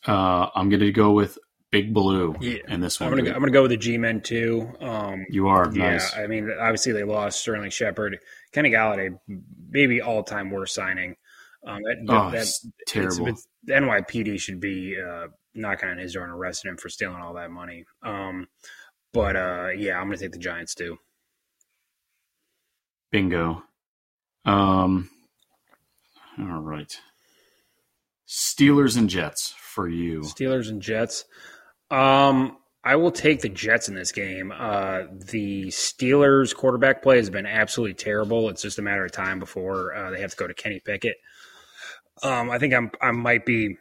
Uh, I'm going to go with Big Blue Yeah. in this I'm one. go, I'm gonna go with the G men too. Um, you are yeah, nice. I mean, obviously they lost Sterling Shepard, Kenny Golladay, maybe all time worst signing. Um, that, oh, that, terrible. It's, it's, the NYPD should be uh, knocking on his door and arresting him for stealing all that money. Um, but uh, yeah, I'm going to take the Giants too. Bingo. Um. All right. Steelers and Jets for you. Steelers and Jets. Um, I will take the Jets in this game. Uh, the Steelers quarterback play has been absolutely terrible. It's just a matter of time before uh, they have to go to Kenny Pickett. Um, I think I'm I might be,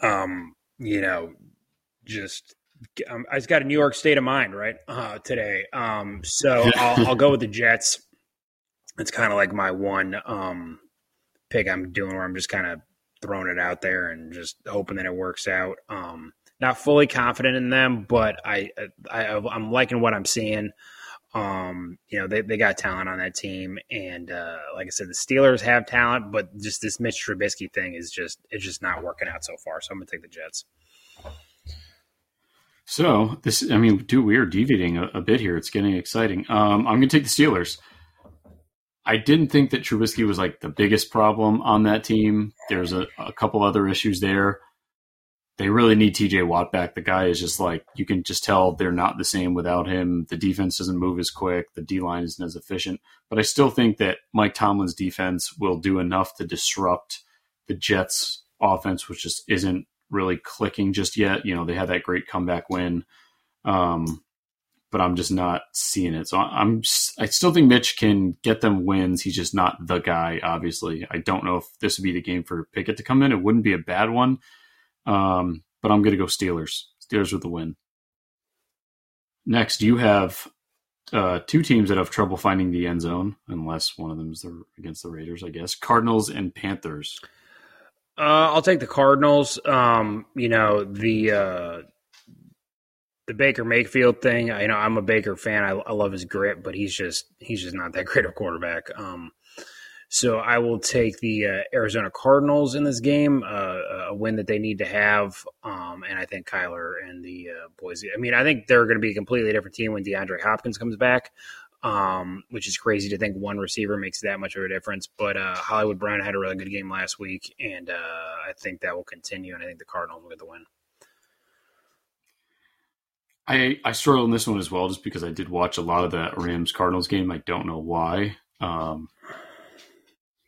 um, you know, just um, I just got a New York state of mind right uh, today. Um, so *laughs* I'll, I'll go with the Jets. It's kind of like my one um, pick I'm doing where I'm just kind of throwing it out there and just hoping that it works out. Um, not fully confident in them, but I, I I'm liking what I'm seeing. Um, you know, they, they got talent on that team, and uh, like I said, the Steelers have talent, but just this Mitch Trubisky thing is just it's just not working out so far. So I'm gonna take the Jets. So this, I mean, dude, we are deviating a, a bit here. It's getting exciting. Um, I'm going to take the Steelers. I didn't think that Trubisky was like the biggest problem on that team. There's a, a couple other issues there. They really need TJ Watt back. The guy is just like you can just tell they're not the same without him. The defense doesn't move as quick. The D line isn't as efficient. But I still think that Mike Tomlin's defense will do enough to disrupt the Jets' offense, which just isn't really clicking just yet. You know, they had that great comeback win. Um, but I'm just not seeing it. So I'm I still think Mitch can get them wins. He's just not the guy. Obviously, I don't know if this would be the game for Pickett to come in. It wouldn't be a bad one, um, but I'm going to go Steelers. Steelers with the win. Next, you have uh, two teams that have trouble finding the end zone, unless one of them is the, against the Raiders, I guess. Cardinals and Panthers. Uh, I'll take the Cardinals. Um, you know the uh, the Baker Mayfield thing. I, you know, I'm a Baker fan. I, I, love his grit, but he's just he's just not that *laughs* great of quarterback. Um, so I will take the uh, Arizona Cardinals in this game, uh, a win that they need to have. Um, and I think Kyler and the uh, Boise. I mean, I think they're going to be a completely different team when DeAndre Hopkins comes back. Um, which is crazy to think one receiver makes that much of a difference. But uh, Hollywood Brown had a really good game last week, and uh, I think that will continue. And I think the Cardinals will get the win. I I struggle on this one as well, just because I did watch a lot of that Rams Cardinals game. I don't know why, um,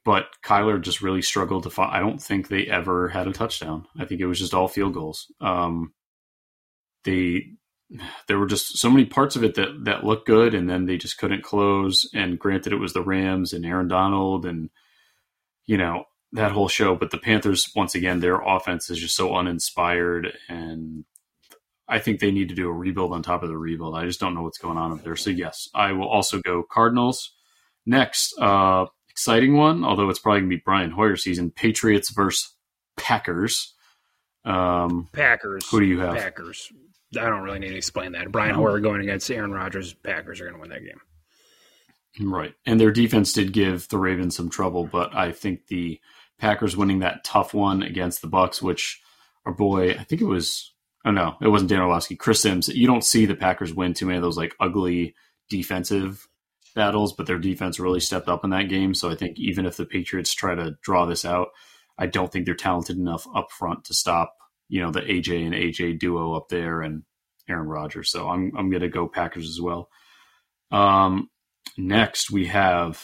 but Kyler just really struggled to find. I don't think they ever had a touchdown. I think it was just all field goals. Um, they there were just so many parts of it that that looked good, and then they just couldn't close. And granted, it was the Rams and Aaron Donald, and you know that whole show. But the Panthers, once again, their offense is just so uninspired, and I think they need to do a rebuild on top of the rebuild. I just don't know what's going on up there. So yes, I will also go Cardinals. Next, uh, exciting one, although it's probably gonna be Brian Hoyer season. Patriots versus Packers. Um, Packers. Who do you have? Packers. I don't really need to explain that. Brian no. Hoyer going against Aaron Rodgers. Packers are going to win that game. Right, and their defense did give the Ravens some trouble, but I think the Packers winning that tough one against the Bucks, which our boy, I think it was Oh no, it wasn't Dan Orlovsky. Chris Sims. You don't see the Packers win too many of those like ugly defensive battles, but their defense really stepped up in that game. So I think even if the Patriots try to draw this out, I don't think they're talented enough up front to stop, you know, the AJ and AJ duo up there and Aaron Rodgers. So I'm I'm gonna go Packers as well. Um next we have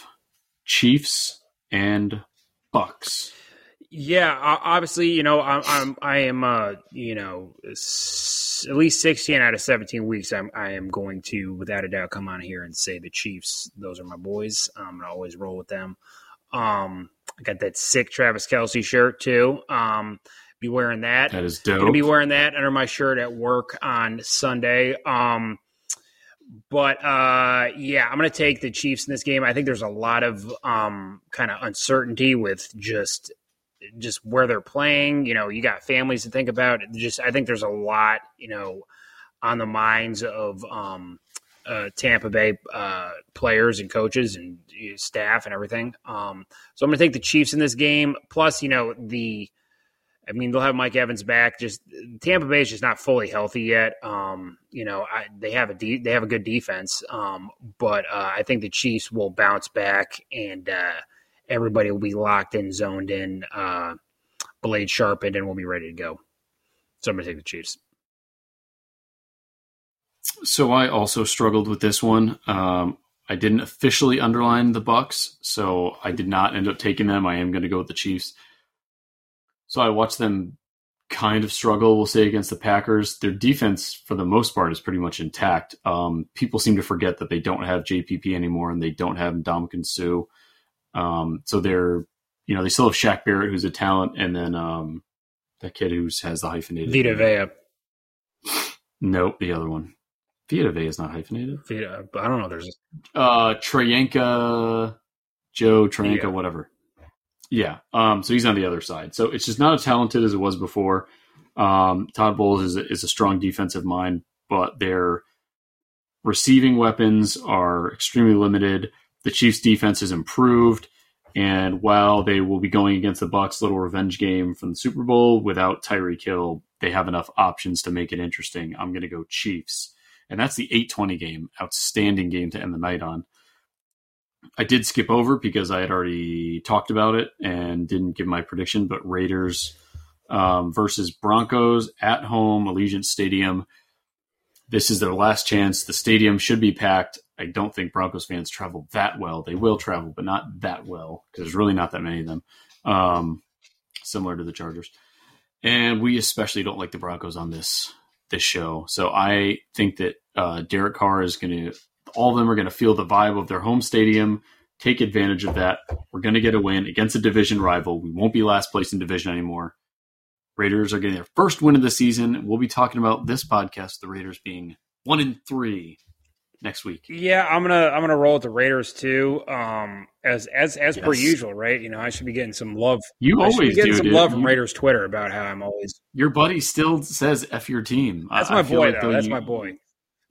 Chiefs and Bucks. Yeah, obviously, you know, I'm, I'm I am, uh, you know, at least 16 out of 17 weeks. I'm, I am going to, without a doubt, come on here and say the Chiefs. Those are my boys. I'm gonna always roll with them. Um, I got that sick Travis Kelce shirt too. Um, be wearing that. That is dope. Gonna be wearing that under my shirt at work on Sunday. Um, but uh, yeah, I'm going to take the Chiefs in this game. I think there's a lot of um, kind of uncertainty with just just where they're playing. You know, you got families to think about. Just I think there's a lot, you know, on the minds of um, uh, Tampa Bay uh, players and coaches and staff and everything. Um, so I'm going to take the Chiefs in this game. Plus, you know, the I mean, they'll have Mike Evans back. Just Tampa Bay is just not fully healthy yet. Um, you know, I, they have a de- they have a good defense, um, but uh, I think the Chiefs will bounce back and uh, everybody will be locked in, zoned in, uh, blade sharpened, and we'll be ready to go. So I'm to take the Chiefs. So I also struggled with this one. Um, I didn't officially underline the Bucks, so I did not end up taking them. I am going to go with the Chiefs. So I watched them kind of struggle, we'll say, against the Packers. Their defense, for the most part, is pretty much intact. Um, people seem to forget that they don't have JPP anymore and they don't have Ndamukong Suh. Um, so they're, you know, they still have Shaq Barrett, who's a talent, and then um, that kid who has the hyphenated. Vita Vea. Nope, the other one. Vita Vea is not hyphenated. Vita, I don't know. There's uh Trayanka, Joe Trayanka, Yeah. whatever. Yeah. Um. So he's on the other side. So it's just not as talented as it was before. Um. Todd Bowles is a, is a strong defensive mind, but their receiving weapons are extremely limited. The Chiefs' defense has improved, and while they will be going against the Bucks, little revenge game from the Super Bowl without Tyreek Hill, they have enough options to make it interesting. I'm going to go Chiefs and that's the 820 game outstanding game to end the night on i did skip over because i had already talked about it and didn't give my prediction but raiders um, versus broncos at home allegiant stadium. This is their last chance. The stadium should be packed. I don't think broncos fans travel that well. They will travel but not that well because there's really not that many of them um, similar to the chargers. And we especially don't like the broncos on this this show. So I think that uh, Derek Carr is going to, all of them are going to feel the vibe of their home stadium, take advantage of that. We're going to get a win against a division rival. We won't be last place in division anymore. Raiders are getting their first win of the season. We'll be talking about this podcast, the Raiders being one in three next week. Yeah, I'm gonna I'm gonna roll with the Raiders too. Um, as as as per usual, right? You know, I should be getting some love. You I should be always getting do, some dude. love from You- Raiders Twitter about how I'm always. Your buddy still says "f your team." That's I my boy, like though. though That's you- my boy.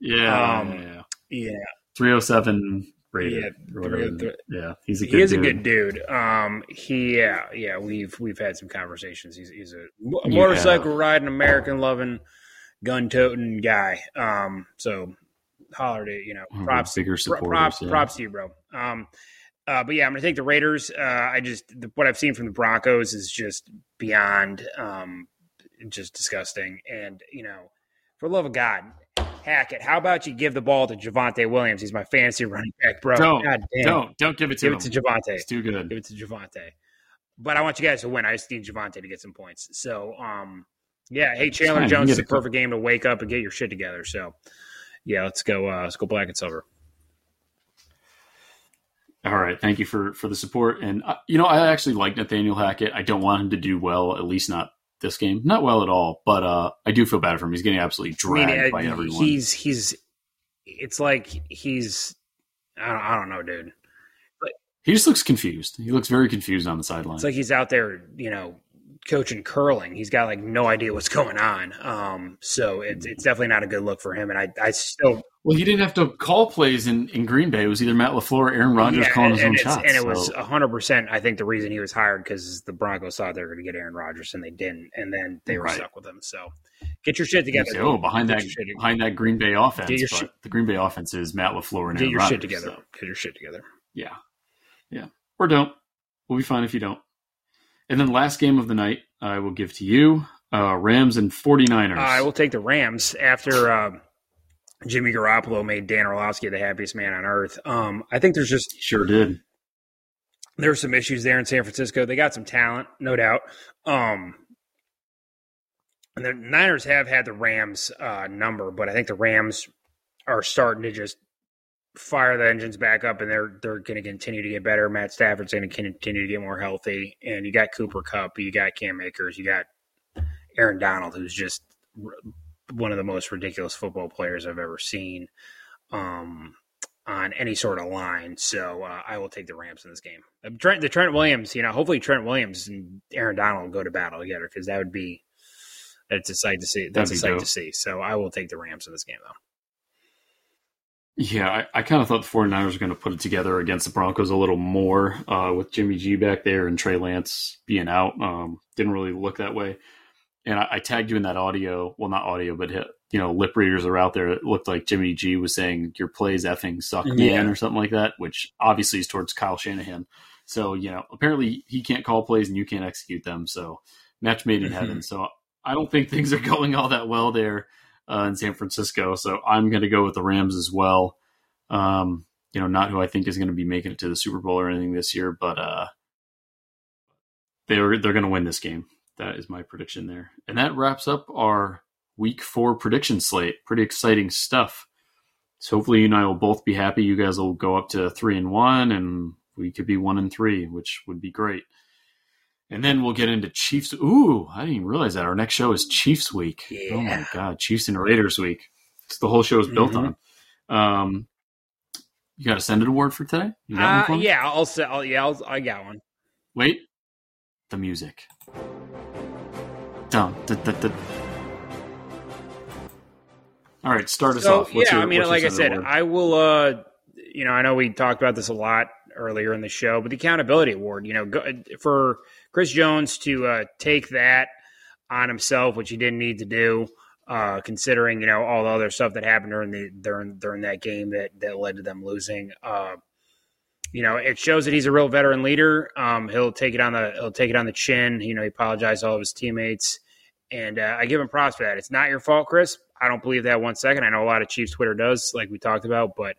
Yeah, Um, yeah, yeah. Yeah, 307 Raider. Yeah, or whatever. 303. yeah, he's a good he is dude. a good dude. Um, he yeah yeah we've we've had some conversations. He's he's a, mo- motorcycle riding, American loving, gun toting guy. Um, so holler to you know our props bigger supporters. props yeah. props to you, bro. Um, uh, but yeah, I'm gonna take the Raiders. Uh, I just the, what I've seen from the Broncos is just beyond um, just disgusting. And you know, for the love of God, Hackett, how about you give the ball to Javonte Williams? He's my fantasy running back, bro. Don't, God damn. Don't don't give it to give him. Give it to Javonte. It's too good. Give it to Javonte. But I want you guys to win. I just need Javonte to get some points. So, um, yeah. Hey, Chandler fine. Jones is a a perfect game to wake up and get your shit together. So, yeah, let's go. Uh, let's go black and silver. All right, thank you for for the support. And uh, you know, I actually like Nathaniel Hackett. I don't want him to do well, at least not this game, not well at all. But uh, I do feel bad for him. He's getting absolutely dragged I mean, by everyone. he's he's. It's like he's. I don't, I don't know, dude. But he just looks confused. He looks very confused on the sideline. It's like he's out there, you know, coaching curling. He's got like no idea what's going on. Um, so it's it's definitely not a good look for him. And I I still well, he didn't have to call plays in, in Green Bay. It was either Matt LaFleur or Aaron Rodgers calling and, his own and it's- shots. And it was so- hundred percent. I think the reason he was hired because the Broncos thought they were going to get Aaron Rodgers and they didn't, and then they were Right. stuck with him. So get your shit together. say, oh, behind Get that behind that Green Bay offense, Get your shit- the Green Bay offense is Matt LaFleur and get Aaron your Rodgers, shit together. so- Get your shit together. Yeah. Yeah. Or don't. We'll be fine if you don't. And then last game of the night, I will give to you uh, Rams and 49ers. I will take the Rams after uh, Jimmy Garoppolo made Dan Orlovsky the happiest man on earth. Um, I think there's just sure did. There there's some issues there in San Francisco. They got some talent, no doubt. Um, and the Niners have had the Rams uh, number, but I think the Rams are starting to just fire the engines back up, and they're they're going to continue to get better. Matt Stafford's going to continue to get more healthy, and you got Cooper Kupp, you got Cam Akers, you got Aaron Donald, who's just one of the most ridiculous football players I've ever seen. Um, on any sort of line. So uh, I will take the Rams in this game. Uh, Trent, the Trent Williams, you know, hopefully Trent Williams and Aaron Donald go to battle together because that would be that's a sight to see. That's That'd a sight dope. to see. So I will take the Rams in this game though. Yeah, I, I kind of thought the 49ers were going to put it together against the Broncos a little more uh, with Jimmy G back there and Trey Lance being out. Um, didn't really look that way. And I, I, tagged you in that audio. Well, not audio, but you know, lip readers are out there. It looked like Jimmy G was saying your plays effing suck, man, yeah. or something like that, which obviously is towards Kyle Shanahan. So, you know, apparently he can't call plays and you can't execute them. So, match made in mm-hmm. heaven. So, I don't think things are *laughs* going all that well there uh, in San Francisco. So I'm going to go with the Rams as well. Um, you know, not who I think is going to be making it to the Super Bowl or anything this year, but uh, they're they're going to win this game. That is my prediction there, and that wraps up our Week Four prediction slate. Pretty exciting stuff. So hopefully you and I will both be happy. You guys will go up to three and one, and we could be one and three, which would be great. And then we'll get into Chiefs. Ooh, I didn't even realize that. Our next show is Chiefs Week. Yeah. Oh my God, Chiefs and Raiders Week. It's the whole show is built mm-hmm. on. Um, you got a send it award for today? Uh, for yeah, I'll say. I'll, yeah, I'll, I got one. Wait, the music. Dum, da, da, da. All right, start us so, off. What's yeah, your, I mean, like I said, award? I will. uh You know, I know we talked about this a lot earlier in the show, but the accountability award, you know, go, for Chris Jones to uh, take that on himself, which he didn't need to do, uh, considering you know all the other stuff that happened during the during during that game that that led to them losing. Uh, you know, it shows that he's a real veteran leader. Um, he'll take it on the he'll take it on the chin. You know, he apologized to all of his teammates, and uh, I give him props for that. It's not your fault, Chris. I don't believe that one second. I know a lot of Chiefs Twitter does, like we talked about, but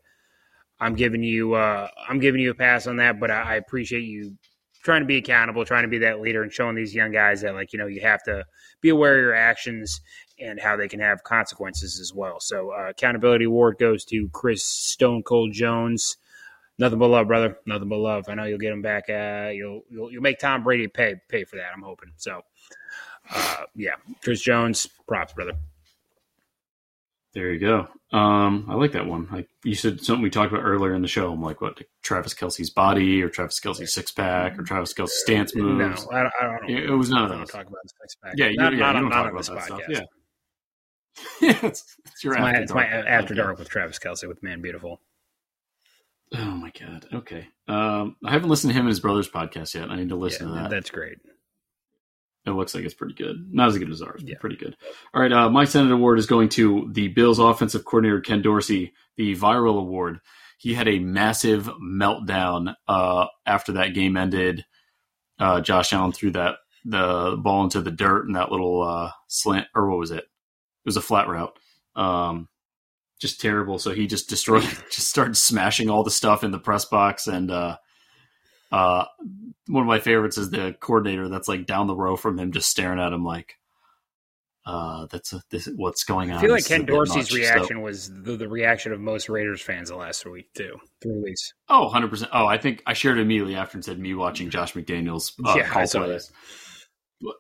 I'm giving you uh, I'm giving you a pass on that, but I, I, appreciate you trying to be accountable, trying to be that leader, and showing these young guys that like you know you have to be aware of your actions and how they can have consequences as well. So uh, accountability award goes to Chris Stone Cold Jones. Nothing but love, brother. Nothing but love. I know you'll get him back. Uh, you'll, you'll you'll make Tom Brady pay pay for that. I'm hoping. So, uh, yeah, Chris Jones, props, brother. There you go. Um, I like that one. Like you said, something we talked about earlier in the show. I'm like, what Travis Kelce's body, or Travis Kelce's six pack, or Travis Kelce's stance moves. No, I don't. I don't it, was none of those. Talk about six pack. Yeah, not, yeah, not, you don't talk about that stuff. Yeah, yeah, *laughs* it's, it's your it's my, it's my after dark with Travis Kelsey with Man Beautiful. Oh my god. Okay. Um, I haven't listened to him and his brother's podcast yet. I need to listen yeah, to that. That's great. It looks like it's pretty good. Not as good as ours, but yeah. pretty good. All right, uh, my send it award is going to the Bills offensive coordinator Ken Dorsey, the viral award. He had a massive meltdown uh, after that game ended. Uh, Josh Allen threw that the ball into the dirt and that little uh, slant, or what was it? It was a flat route. Um, just terrible. So he just destroyed, *laughs* just started smashing all the stuff in the press box and uh, one of my favorites is the coordinator that's like down the row from him, just staring at him like, uh, that's a, this, what's going on. I feel like Ken Dorsey's reaction so, was the, the, reaction of most Raiders fans the last week too. The release. Oh, 100 percent. Oh, I think I shared it immediately after and said me watching Josh McDaniels uh, yeah, call plays.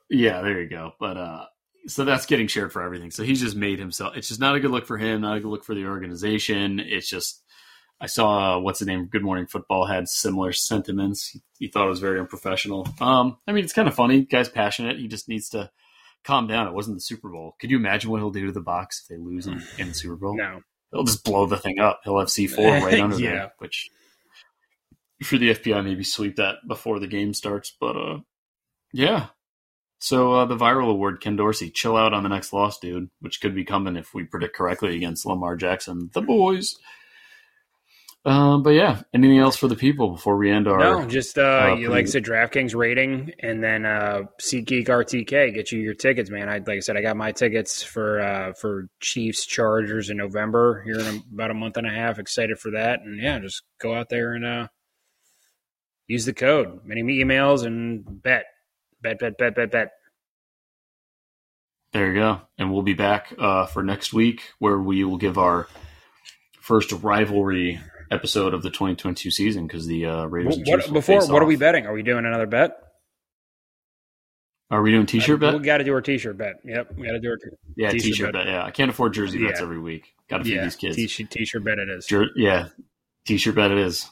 Yeah, there you go. But uh, so that's getting shared for everything. So he's just made himself. It's just not a good look for him. Not a good look for the organization. It's just I saw uh, what's the name? Good Morning Football had similar sentiments. He, he, thought it was very unprofessional. Um, I mean, it's kind of funny. Guy's passionate. He just needs to calm down. It wasn't the Super Bowl. Could you imagine what he'll do to the box if they lose in, in the Super Bowl? No, he'll just blow the thing up. He'll have C four *laughs* right under yeah. there, which for the FBI maybe sweep that before the game starts. But uh, yeah. So uh, the viral award, Ken Dorsey, chill out on the next loss, dude, which could be coming if we predict correctly against Lamar Jackson, the boys. Um, but yeah, anything else for the people before we end our? No, just uh, uh you like I said, DraftKings RAIDING, and then uh, SeatGeek RTK get you your tickets, man. I like I said, I got my tickets for uh, for Chiefs Chargers in November here in about a month and a half. Excited for that, and yeah, just go out there and uh, use the code. Many emails and bet, bet, bet, bet, bet, bet. There you go, and we'll be back uh, for next week where we will give our first rivalry episode of the 2022 season because the uh, Raiders. What, before, what off. are we betting? Are we doing another bet? Are we doing t-shirt bet? We got to do our t-shirt bet. Yep, we got to do our t- yeah t-shirt, t-shirt bet. bet. Yeah, I can't afford jersey bets every week. Got to feed yeah. these kids. T-shirt, t-shirt bet it is. Jer- yeah, t-shirt bet it is.